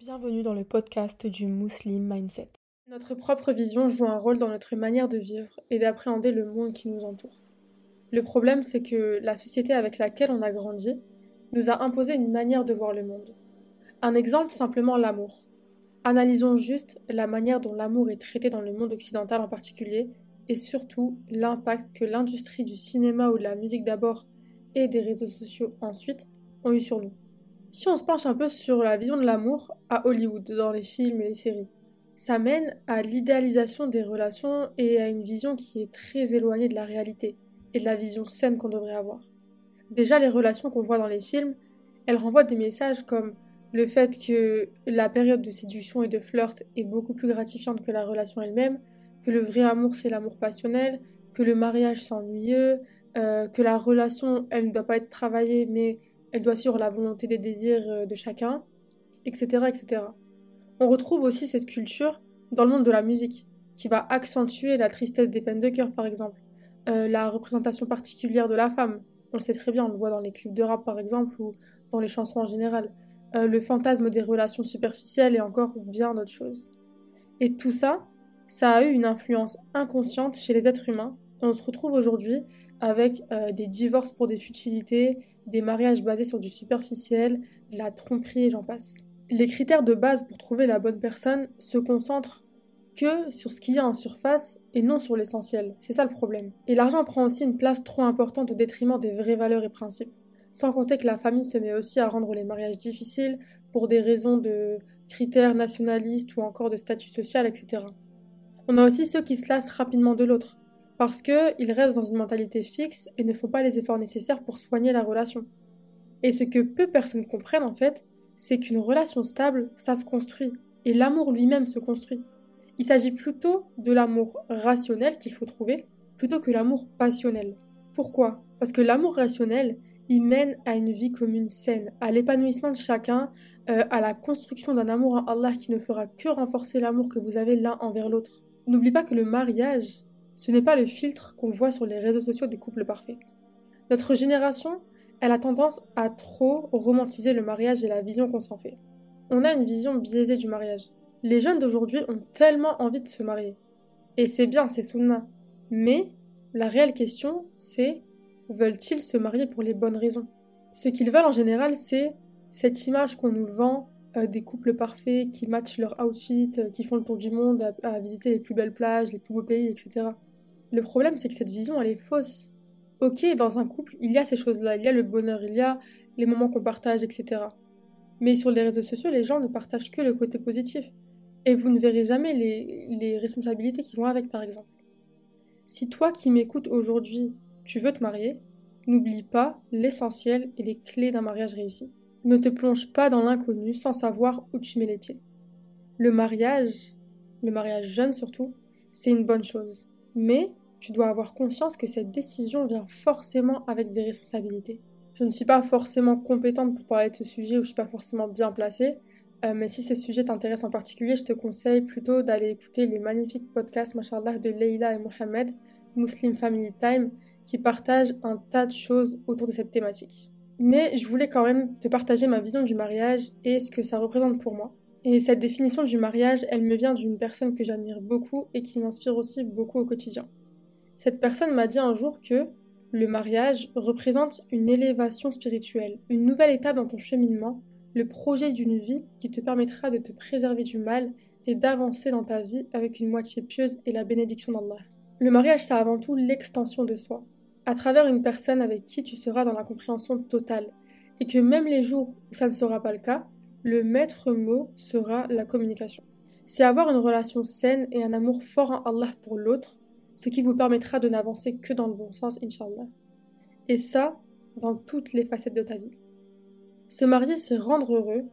Bienvenue dans le podcast du Muslim Mindset. Notre propre vision joue un rôle dans notre manière de vivre et d'appréhender le monde qui nous entoure. Le problème, c'est que la société avec laquelle on a grandi nous a imposé une manière de voir le monde. Un exemple, simplement l'amour. Analysons juste la manière dont l'amour est traité dans le monde occidental en particulier, et surtout l'impact que l'industrie du cinéma ou de la musique d'abord et des réseaux sociaux ensuite ont eu sur nous. Si on se penche un peu sur la vision de l'amour à Hollywood, dans les films et les séries, ça mène à l'idéalisation des relations et à une vision qui est très éloignée de la réalité et de la vision saine qu'on devrait avoir. Déjà, les relations qu'on voit dans les films, elles renvoient des messages comme le fait que la période de séduction et de flirt est beaucoup plus gratifiante que la relation elle-même, que le vrai amour c'est l'amour passionnel, que le mariage c'est ennuyeux, euh, que la relation elle ne doit pas être travaillée mais elle doit suivre la volonté des désirs euh, de chacun, etc., etc. On retrouve aussi cette culture dans le monde de la musique, qui va accentuer la tristesse des peines de cœur, par exemple, euh, la représentation particulière de la femme. On le sait très bien, on le voit dans les clips de rap, par exemple, ou dans les chansons en général. Euh, le fantasme des relations superficielles et encore bien d'autres choses. Et tout ça, ça a eu une influence inconsciente chez les êtres humains, on se retrouve aujourd'hui avec des divorces pour des futilités, des mariages basés sur du superficiel, de la tromperie et j'en passe. Les critères de base pour trouver la bonne personne se concentrent que sur ce qu'il y a en surface et non sur l'essentiel. C'est ça le problème. Et l'argent prend aussi une place trop importante au détriment des vraies valeurs et principes. Sans compter que la famille se met aussi à rendre les mariages difficiles pour des raisons de critères nationalistes ou encore de statut social, etc. On a aussi ceux qui se lassent rapidement de l'autre, parce qu'ils restent dans une mentalité fixe et ne font pas les efforts nécessaires pour soigner la relation. Et ce que peu personnes comprennent en fait, c'est qu'une relation stable, ça se construit, et l'amour lui-même se construit. Il s'agit plutôt de l'amour rationnel qu'il faut trouver, plutôt que l'amour passionnel. Pourquoi? Parce que l'amour rationnel, il mène à une vie commune saine, à l'épanouissement de chacun, euh, à la construction d'un amour en Allah qui ne fera que renforcer l'amour que vous avez l'un envers l'autre. N'oublie pas que le mariage, ce n'est pas le filtre qu'on voit sur les réseaux sociaux des couples parfaits. Notre génération, elle a tendance à trop romantiser le mariage et la vision qu'on s'en fait. On a une vision biaisée du mariage. Les jeunes d'aujourd'hui ont tellement envie de se marier. Et c'est bien, c'est sunna. Mais la réelle question, c'est veulent-ils se marier pour les bonnes raisons? Ce qu'ils veulent en général, c'est cette image qu'on nous vend euh, des couples parfaits qui matchent leur outfit, euh, qui font le tour du monde à visiter les plus belles plages, les plus beaux pays, etc. Le problème, c'est que cette vision, elle est fausse. Ok, dans un couple, il y a ces choses-là, il y a le bonheur, il y a les moments qu'on partage, etc. Mais sur les réseaux sociaux, les gens ne partagent que le côté positif. Et vous ne verrez jamais les, les responsabilités qui vont avec, par exemple. Si toi qui m'écoutes aujourd'hui, tu veux te marier, n'oublie pas l'essentiel et les clés d'un mariage réussi. Ne te plonge pas dans l'inconnu sans savoir où tu mets les pieds. Le mariage, le mariage jeune surtout, c'est une bonne chose. Mais tu dois avoir conscience que cette décision vient forcément avec des responsabilités. Je ne suis pas forcément compétente pour parler de ce sujet ou je ne suis pas forcément bien placée, euh, mais si ce sujet t'intéresse en particulier, je te conseille plutôt d'aller écouter le magnifique podcast Mashallah de Leila et Mohamed, Muslim Family Time, qui partagent un tas de choses autour de cette thématique. Mais je voulais quand même te partager ma vision du mariage et ce que ça représente pour moi. Et cette définition du mariage, elle me vient d'une personne que j'admire beaucoup et qui m'inspire aussi beaucoup au quotidien. Cette personne m'a dit un jour que le mariage représente une élévation spirituelle, une nouvelle étape dans ton cheminement, le projet d'une vie qui te permettra de te préserver du mal et d'avancer dans ta vie avec une moitié pieuse et la bénédiction d'Allah. Le mariage, c'est avant tout l'extension de soi, à travers une personne avec qui tu seras dans la compréhension totale, et que même les jours où ça ne sera pas le cas, le maître mot sera la communication. C'est avoir une relation saine et un amour fort en Allah pour l'autre ce qui vous permettra de n'avancer que dans le bon sens, Inch'Allah. Et ça, dans toutes les facettes de ta vie. Se marier, c'est rendre heureux,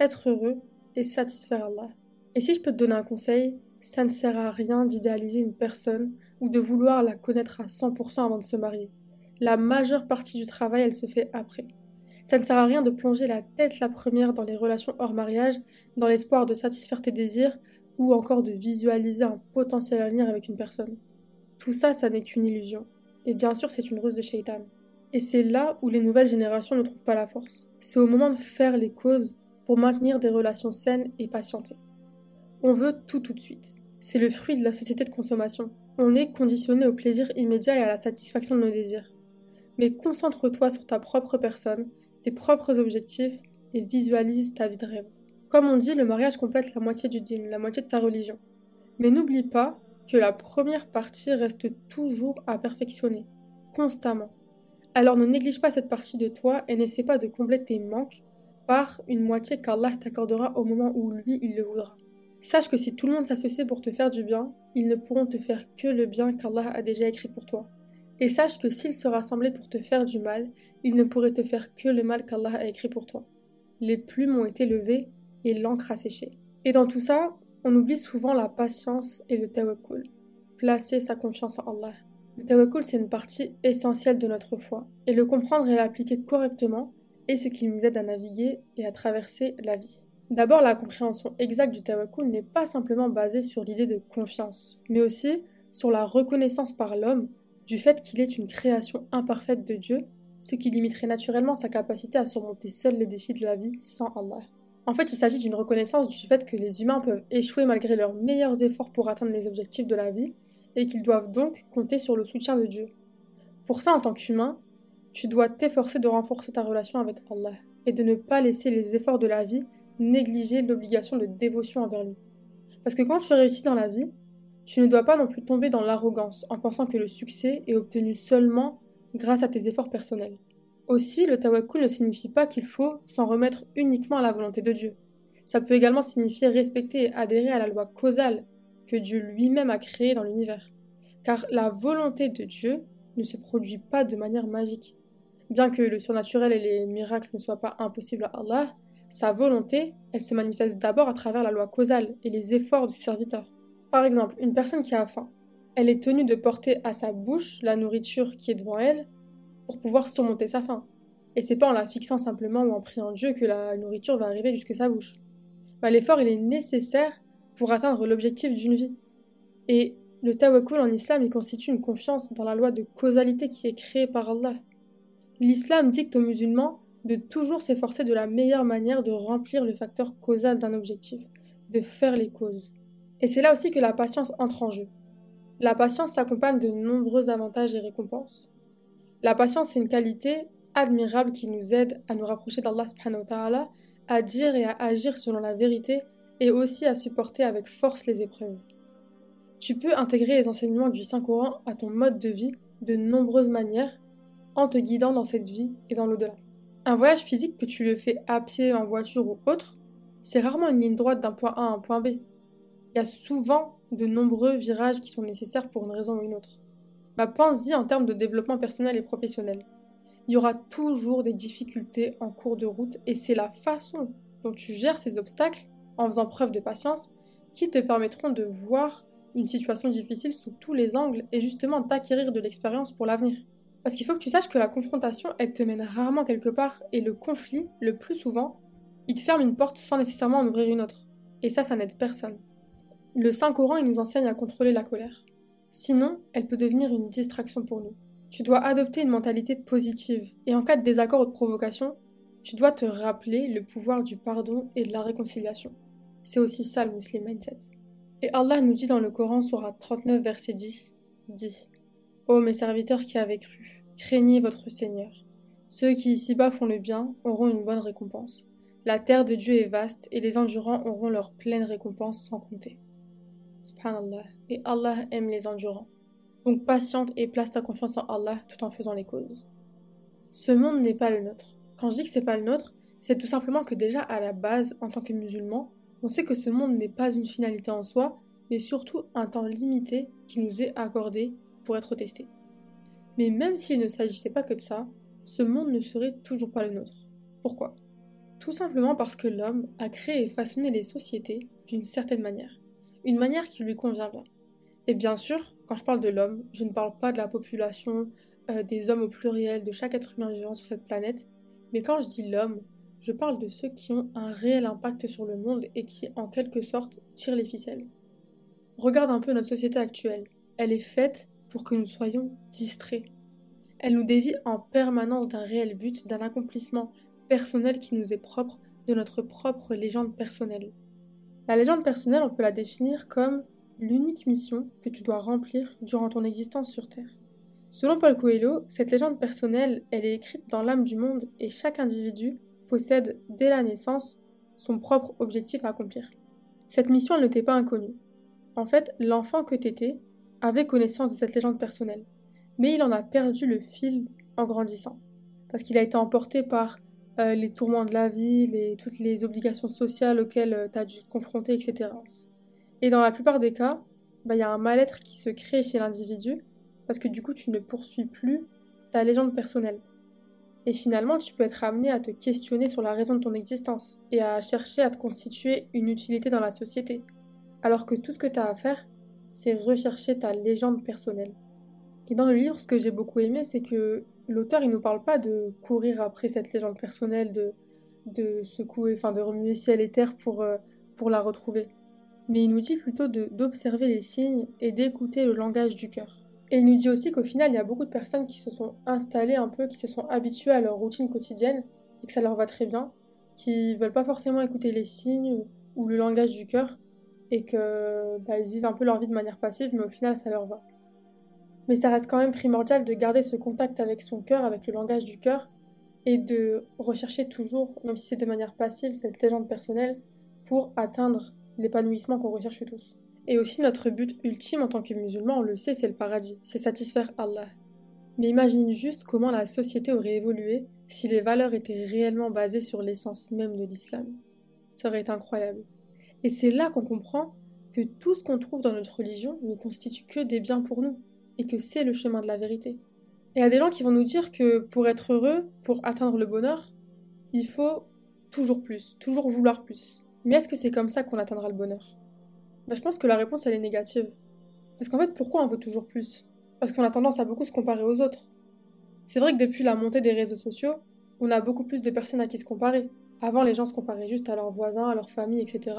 être heureux et satisfaire Allah. Et si je peux te donner un conseil, ça ne sert à rien d'idéaliser une personne ou de vouloir la connaître à 100% avant de se marier. La majeure partie du travail, elle se fait après. Ça ne sert à rien de plonger la tête la première dans les relations hors mariage, dans l'espoir de satisfaire tes désirs ou encore de visualiser un potentiel avenir avec une personne. Tout ça, ça n'est qu'une illusion. Et bien sûr, c'est une ruse de shaitan. Et c'est là où les nouvelles générations ne trouvent pas la force. C'est au moment de faire les causes pour maintenir des relations saines et patienter. On veut tout tout de suite. C'est le fruit de la société de consommation. On est conditionné au plaisir immédiat et à la satisfaction de nos désirs. Mais concentre-toi sur ta propre personne, tes propres objectifs et visualise ta vie de rêve. Comme on dit, le mariage complète la moitié du dîner, la moitié de ta religion. Mais n'oublie pas que la première partie reste toujours à perfectionner, constamment. Alors ne néglige pas cette partie de toi et n'essaie pas de combler tes manques par une moitié qu'Allah t'accordera au moment où lui il le voudra. Sache que si tout le monde s'associe pour te faire du bien, ils ne pourront te faire que le bien qu'Allah a déjà écrit pour toi. Et sache que s'ils se rassemblaient pour te faire du mal, ils ne pourraient te faire que le mal qu'Allah a écrit pour toi. Les plumes ont été levées et l'encre a séché. Et dans tout ça, on oublie souvent la patience et le tawakkul. Placer sa confiance en Allah. Le tawakkul, c'est une partie essentielle de notre foi. Et le comprendre et l'appliquer correctement est ce qui nous aide à naviguer et à traverser la vie. D'abord, la compréhension exacte du tawakkul n'est pas simplement basée sur l'idée de confiance, mais aussi sur la reconnaissance par l'homme du fait qu'il est une création imparfaite de Dieu, ce qui limiterait naturellement sa capacité à surmonter seul les défis de la vie sans Allah. En fait, il s'agit d'une reconnaissance du fait que les humains peuvent échouer malgré leurs meilleurs efforts pour atteindre les objectifs de la vie, et qu'ils doivent donc compter sur le soutien de Dieu. Pour ça, en tant qu'humain, tu dois t'efforcer de renforcer ta relation avec Allah, et de ne pas laisser les efforts de la vie négliger l'obligation de dévotion envers lui. Parce que quand tu réussis dans la vie, tu ne dois pas non plus tomber dans l'arrogance en pensant que le succès est obtenu seulement grâce à tes efforts personnels. Aussi, le tawakkul ne signifie pas qu'il faut s'en remettre uniquement à la volonté de Dieu. Ça peut également signifier respecter et adhérer à la loi causale que Dieu lui-même a créée dans l'univers. Car la volonté de Dieu ne se produit pas de manière magique. Bien que le surnaturel et les miracles ne soient pas impossibles à Allah, sa volonté, elle se manifeste d'abord à travers la loi causale et les efforts du serviteur. Par exemple, une personne qui a faim, elle est tenue de porter à sa bouche la nourriture qui est devant elle pour pouvoir surmonter sa faim. Et c'est pas en la fixant simplement ou en priant Dieu que la nourriture va arriver jusqu'à sa bouche. Bah, l'effort, il est nécessaire pour atteindre l'objectif d'une vie. Et le tawakkul en islam, il constitue une confiance dans la loi de causalité qui est créée par Allah. L'islam dicte aux musulmans de toujours s'efforcer de la meilleure manière de remplir le facteur causal d'un objectif, de faire les causes. Et c'est là aussi que la patience entre en jeu. La patience s'accompagne de nombreux avantages et récompenses. La patience est une qualité admirable qui nous aide à nous rapprocher d'Allah subhanahu ta'ala, à dire et à agir selon la vérité et aussi à supporter avec force les épreuves. Tu peux intégrer les enseignements du Saint-Coran à ton mode de vie de nombreuses manières en te guidant dans cette vie et dans l'au-delà. Un voyage physique que tu le fais à pied, en voiture ou autre, c'est rarement une ligne droite d'un point A à un point B. Il y a souvent de nombreux virages qui sont nécessaires pour une raison ou une autre. Bah, pense-y en termes de développement personnel et professionnel. Il y aura toujours des difficultés en cours de route et c'est la façon dont tu gères ces obstacles en faisant preuve de patience qui te permettront de voir une situation difficile sous tous les angles et justement d'acquérir de l'expérience pour l'avenir. Parce qu'il faut que tu saches que la confrontation, elle te mène rarement quelque part et le conflit, le plus souvent, il te ferme une porte sans nécessairement en ouvrir une autre. Et ça, ça n'aide personne. Le Saint-Coran, il nous enseigne à contrôler la colère. Sinon, elle peut devenir une distraction pour nous. Tu dois adopter une mentalité positive, et en cas de désaccord ou de provocation, tu dois te rappeler le pouvoir du pardon et de la réconciliation. C'est aussi ça le Muslim Mindset. Et Allah nous dit dans le Coran, Surah 39, verset 10, dit Ô mes serviteurs qui avez cru, craignez votre Seigneur. Ceux qui ici-bas font le bien auront une bonne récompense. La terre de Dieu est vaste, et les endurants auront leur pleine récompense sans compter. Subhanallah. Et Allah aime les endurants. Donc patiente et place ta confiance en Allah tout en faisant les causes. Ce monde n'est pas le nôtre. Quand je dis que c'est pas le nôtre, c'est tout simplement que déjà à la base, en tant que musulman, on sait que ce monde n'est pas une finalité en soi, mais surtout un temps limité qui nous est accordé pour être testé. Mais même s'il ne s'agissait pas que de ça, ce monde ne serait toujours pas le nôtre. Pourquoi? Tout simplement parce que l'homme a créé et façonné les sociétés d'une certaine manière une manière qui lui convient bien. Et bien sûr, quand je parle de l'homme, je ne parle pas de la population, euh, des hommes au pluriel, de chaque être humain vivant sur cette planète, mais quand je dis l'homme, je parle de ceux qui ont un réel impact sur le monde et qui, en quelque sorte, tirent les ficelles. Regarde un peu notre société actuelle. Elle est faite que nous soyons distraits. Elle nous dévie en permanence d'un réel but, d'un accomplissement personnel qui nous est propre, de notre propre légende personnelle. La légende personnelle, on peut la définir comme l'unique mission que tu dois remplir durant ton existence sur Terre. Selon Paul Coelho, cette légende personnelle, elle est écrite dans l'âme du monde et chaque individu possède dès la naissance son propre objectif à accomplir. Cette mission, elle ne t'est pas inconnue. En fait, l'enfant que t'étais avait connaissance de cette légende personnelle, mais il en a perdu le fil en grandissant, parce qu'il a été emporté par euh, les tourments de la vie, les, toutes les obligations sociales auxquelles euh, tu as dû te confronter, etc. Et dans la plupart des cas, bah, il y a un mal-être qui se crée chez l'individu, parce que du coup, tu ne poursuis plus ta légende personnelle. Et finalement, tu peux être amené à te questionner sur la raison de ton existence et à chercher à te constituer une utilité dans la société. Alors que tout ce que tu as à faire, c'est rechercher ta légende personnelle. Et dans le livre, ce que j'ai beaucoup aimé, c'est que l'auteur, il nous parle pas de courir après cette légende personnelle, de, de secouer, enfin de remuer ciel et terre pour, euh, pour la retrouver. Mais il nous dit plutôt d'observer les signes et d'écouter le langage du cœur. Et il nous dit aussi qu'au final, il y a beaucoup de personnes qui se sont installées un peu, qui se sont habituées à leur routine quotidienne et que ça leur va très bien, qui veulent pas forcément écouter les signes ou le langage du cœur et que bah, ils vivent un peu leur vie de manière passive, mais au final, ça leur va. Mais ça reste quand même primordial de garder ce contact avec son cœur, avec le langage du cœur, et de rechercher toujours, même si c'est de manière passive, cette légende personnelle pour atteindre l'épanouissement qu'on recherche tous. Et aussi notre but ultime en tant que musulman, on le sait, c'est le paradis, c'est satisfaire Allah. Mais imagine juste comment la société aurait évolué si les valeurs étaient réellement basées sur l'essence même de l'islam. Ça aurait été incroyable. Et c'est là qu'on comprend que tout ce qu'on trouve dans notre religion ne constitue que des biens pour nous, et que c'est le chemin de la vérité. Et il y a des gens qui vont nous dire que pour être heureux, pour atteindre le bonheur, il faut toujours plus, toujours vouloir plus. Mais est-ce que c'est comme ça qu'on atteindra le bonheur? Bah, Je pense que la réponse, elle est négative. Parce qu'en fait, pourquoi on veut toujours plus? Parce qu'on a tendance à beaucoup se comparer aux autres. C'est vrai que depuis la montée des réseaux sociaux, on a beaucoup plus de personnes à qui se comparer. Avant, les gens se comparaient juste à leurs voisins, à leur famille, etc.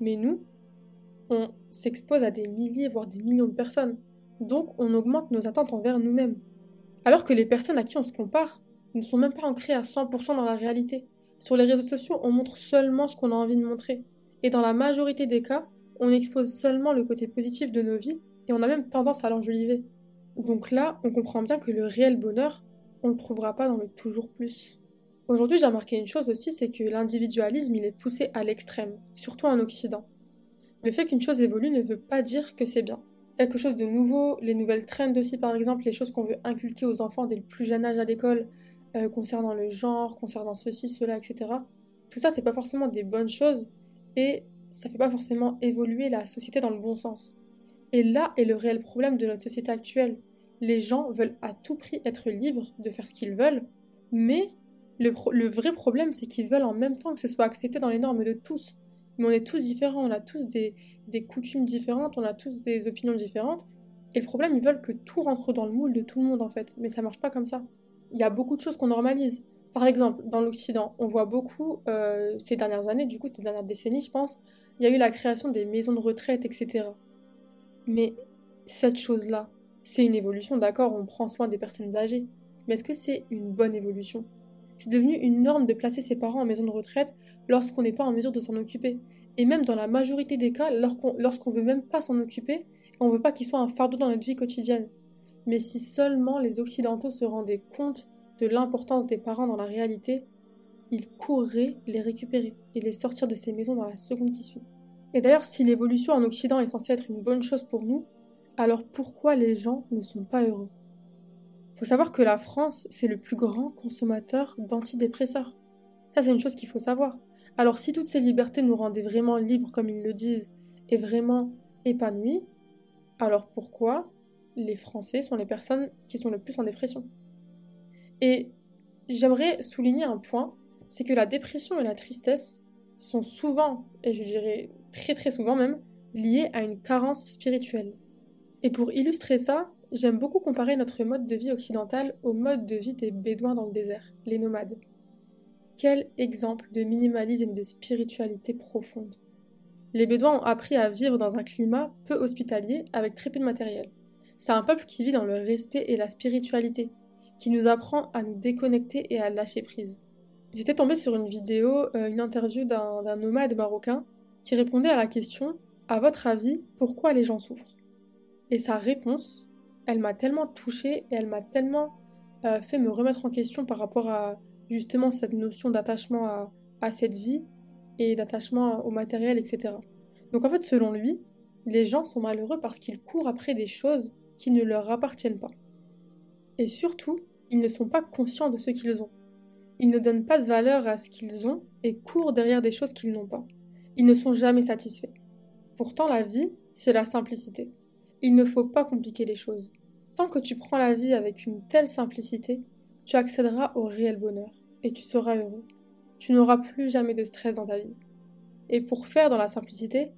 Mais nous, on s'expose à des milliers, voire des millions de personnes. Donc, on augmente nos attentes envers nous-mêmes. Alors que les personnes à qui on se compare ne sont même pas ancrées à 100% dans la réalité. Sur les réseaux sociaux, on montre seulement ce qu'on a envie de montrer. Et dans la majorité des cas, on expose seulement le côté positif de nos vies et on a même tendance à l'enjoliver. Donc là, on comprend bien que le réel bonheur, on ne le trouvera pas dans le toujours plus. Aujourd'hui, j'ai remarqué une chose aussi, c'est que l'individualisme, il est poussé à l'extrême, surtout en Occident. Le fait qu'une chose évolue ne veut pas dire que c'est bien. Quelque chose de nouveau, les nouvelles trends aussi par exemple, les choses qu'on veut inculquer aux enfants dès le plus jeune âge à l'école, euh, concernant le genre, concernant ceci, cela, etc. Tout ça, c'est pas forcément des bonnes choses et ça fait pas forcément évoluer la société dans le bon sens. Et là est le réel problème de notre société actuelle. Les gens veulent à tout prix être libres de faire ce qu'ils veulent, mais le, vrai problème, c'est qu'ils veulent en même temps que ce soit accepté dans les normes de tous mais on est tous différents, on a tous des, coutumes différentes, on a tous des opinions différentes. Et le problème, ils veulent que tout rentre dans le moule de tout le monde en fait, mais ça marche pas comme ça. Il y a beaucoup de choses qu'on normalise. Par exemple, dans l'Occident, on voit beaucoup, euh, ces dernières années, du coup ces dernières décennies je pense, il y a eu la création des maisons de retraite, etc. Mais cette chose-là, c'est une évolution, d'accord, on prend soin des personnes âgées. Mais est-ce que c'est une bonne évolution? C'est devenu une norme de placer ses parents en maison de retraite lorsqu'on n'est pas en mesure de s'en occuper. Et même dans la majorité des cas, lorsqu'on veut même pas s'en occuper, on veut pas qu'il soit un fardeau dans notre vie quotidienne. Mais si seulement les Occidentaux se rendaient compte de l'importance des parents dans la réalité, ils courraient les récupérer et les sortir de ces maisons dans la seconde issue. Et d'ailleurs, si l'évolution en Occident est censée être une bonne chose pour nous, alors pourquoi les gens ne sont pas heureux? Faut savoir que la France, c'est le plus grand consommateur d'antidépresseurs. Ça, c'est une chose qu'il faut savoir. Alors, si toutes ces libertés nous rendaient vraiment libres, comme ils le disent, et vraiment épanouis, alors pourquoi les Français sont les personnes qui sont le plus en dépression? Et j'aimerais souligner un point, c'est que la dépression et la tristesse sont souvent, et je dirais très très souvent même, liées à une carence spirituelle. Et pour illustrer ça, J'aime beaucoup comparer notre mode de vie occidental au mode de vie des Bédouins dans le désert, les nomades. Quel exemple de minimalisme et de spiritualité profonde. Les Bédouins ont appris à vivre dans un climat peu hospitalier avec très peu de matériel. C'est un peuple qui vit dans le respect et la spiritualité, qui nous apprend à nous déconnecter et à lâcher prise. J'étais tombée sur une vidéo, euh, une interview d'un nomade marocain qui répondait à la question À votre avis, pourquoi les gens souffrent? Et sa réponse, elle m'a tellement touchée et elle m'a tellement euh, fait me remettre en question par rapport à justement cette notion d'attachement à, à cette vie et d'attachement au matériel, etc. Donc en fait, selon lui, les gens sont malheureux parce qu'ils courent après des choses qui ne leur appartiennent pas. Et surtout, ils ne sont pas conscients de ce qu'ils ont. Ils ne donnent pas de valeur à ce qu'ils ont et courent derrière des choses qu'ils n'ont pas. Ils ne sont jamais satisfaits. Pourtant, la vie, c'est la simplicité. Il ne faut pas compliquer les choses. Que tu prends la vie avec une telle simplicité, tu accéderas au réel bonheur et tu seras heureux. Tu n'auras plus jamais de stress dans ta vie. Et pour faire dans la simplicité,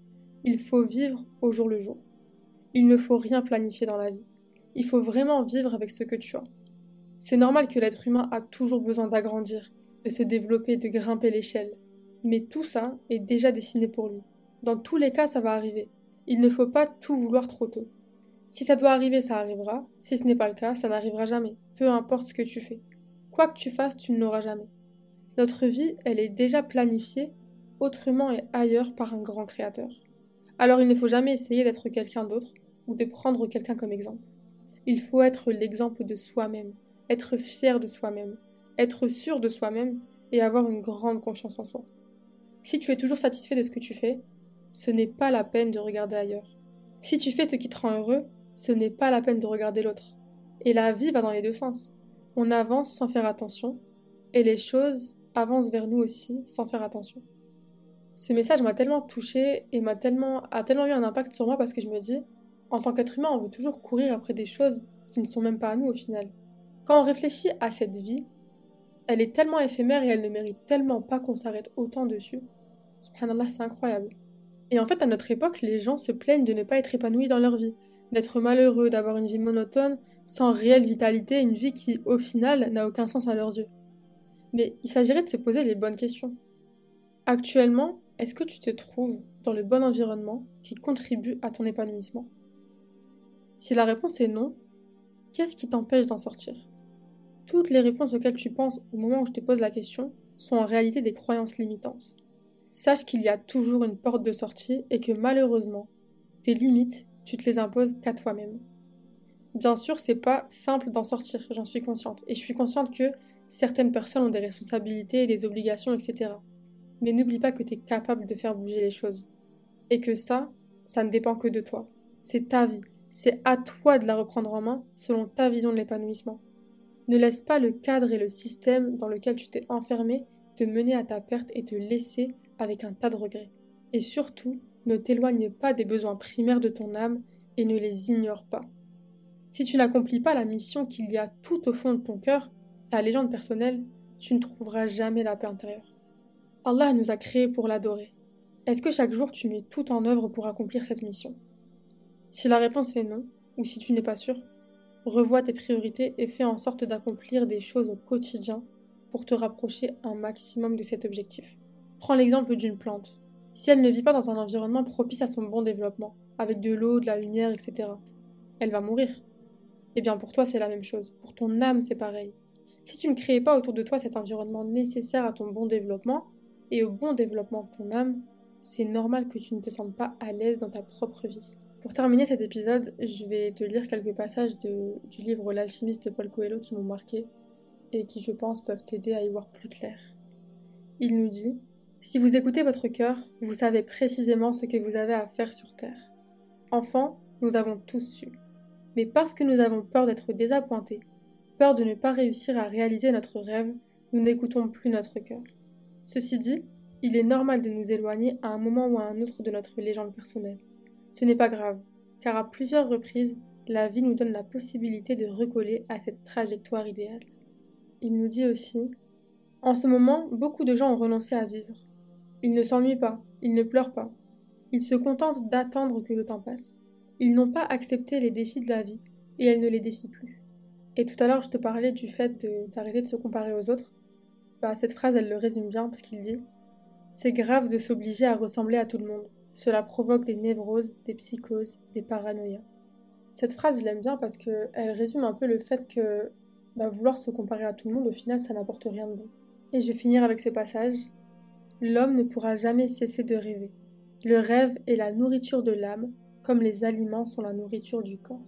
il faut vivre au jour le jour. Il ne faut rien planifier dans la vie. Il faut vraiment vivre avec ce que tu as. C'est normal que l'être humain a toujours besoin d'agrandir, de se développer, de grimper l'échelle. Mais tout ça est déjà dessiné pour lui. Dans tous les cas, ça va arriver. Il ne faut pas tout vouloir trop tôt. Si ça doit arriver, ça arrivera. Si ce n'est pas le cas, ça n'arrivera jamais. Peu importe ce que tu fais. Quoi que tu fasses, tu ne l'auras jamais. Notre vie, elle est déjà planifiée, autrement et ailleurs par un grand créateur. Alors il ne faut jamais essayer d'être quelqu'un d'autre ou de prendre quelqu'un comme exemple. Il faut être l'exemple de soi-même être fier de soi-même, être sûr de soi-même et avoir une grande confiance en soi. Si tu es toujours satisfait de ce que tu fais, ce n'est pas la peine de regarder ailleurs. Si tu fais ce qui te rend heureux, ce n'est pas la peine de regarder l'autre. Et la vie va dans les deux sens. On avance sans faire attention, et les choses avancent vers nous aussi sans faire attention. Ce message m'a tellement touché et m'a tellement, a tellement eu un impact sur moi parce que je me dis, en tant qu'être humain, on veut toujours courir après des choses qui ne sont même pas à nous au final. Quand on réfléchit à cette vie, elle est tellement éphémère et elle ne mérite tellement pas qu'on s'arrête autant dessus. Subhanallah, c'est incroyable. Et en fait, à notre époque, les gens se plaignent de ne pas être épanouis dans leur vie, d'être malheureux, d'avoir une vie monotone, sans réelle vitalité, une vie qui, au final, n'a aucun sens à leurs yeux. Mais il s'agirait de se poser les bonnes questions. Actuellement, est-ce que tu te trouves dans le bon environnement qui contribue à ton épanouissement? Si la réponse est non, qu'est-ce qui t'empêche d'en sortir? Toutes les réponses auxquelles tu penses au moment où je te pose la question sont en réalité des croyances limitantes. Sache qu'il y a toujours une porte de sortie et que malheureusement, tes limites, tu te les imposes qu'à toi-même. Bien sûr, c'est pas simple d'en sortir, j'en suis consciente. Et je suis consciente que certaines personnes ont des responsabilités, des obligations, etc. Mais n'oublie pas que tu es capable de faire bouger les choses. Et que ça, ça ne dépend que de toi. C'est ta vie. C'est à toi de la reprendre en main selon ta vision de l'épanouissement. Ne laisse pas le cadre et le système dans lequel tu t'es enfermé te mener à ta perte et te laisser avec un tas de regrets. Et surtout, ne t'éloigne pas des besoins primaires de ton âme et ne les ignore pas. Si tu n'accomplis pas la mission qu'il y a tout au fond de ton cœur, ta légende personnelle, tu ne trouveras jamais la paix intérieure. Allah nous a créés pour l'adorer. Est-ce que chaque jour tu mets tout en œuvre pour accomplir cette mission? Si la réponse est non, ou si tu n'es pas sûr, Revois tes priorités et fais en sorte d'accomplir des choses au quotidien pour te rapprocher un maximum de cet objectif. Prends l'exemple d'une plante. Si elle ne vit pas dans un environnement propice à son bon développement, avec de l'eau, de la lumière, etc., elle va mourir. Eh bien pour toi c'est la même chose, pour ton âme c'est pareil. Si tu ne crées pas autour de toi cet environnement nécessaire à ton bon développement et au bon développement de ton âme, c'est normal que tu ne te sentes pas à l'aise dans ta propre vie. Pour terminer cet épisode, je vais te lire quelques passages du livre L'alchimiste de Paul Coelho qui m'ont marqué et qui, je pense, peuvent t'aider à y voir plus clair. Il nous dit Si vous écoutez votre cœur, vous savez précisément ce que vous avez à faire sur Terre. Enfant, nous avons tous su. Mais parce que nous avons peur d'être désappointés, peur de ne pas réussir à réaliser notre rêve, nous n'écoutons plus notre cœur. Ceci dit, il est normal de nous éloigner à un moment ou à un autre de notre légende personnelle. Ce n'est pas grave, car à plusieurs reprises, la vie nous donne la possibilité de recoller à cette trajectoire idéale. Il nous dit aussi En ce moment, beaucoup de gens ont renoncé à vivre. Ils ne s'ennuient pas, ils ne pleurent pas. Ils se contentent d'attendre que le temps passe. Ils n'ont pas accepté les défis de la vie, et elle ne les défient plus. Et tout à l'heure, je te parlais du fait d'arrêter de, se comparer aux autres. Bah, cette phrase, elle le résume bien, parce qu'il dit C'est grave de s'obliger à ressembler à tout le monde. Cela provoque des névroses, des psychoses, des paranoïas. Cette phrase, je l'aime bien parce qu'elle résume un peu le fait que bah, vouloir se comparer à tout le monde, au final, ça n'apporte rien de bon. Et je vais finir avec ce passage. L'homme ne pourra jamais cesser de rêver. Le rêve est la nourriture de l'âme, comme les aliments sont la nourriture du corps.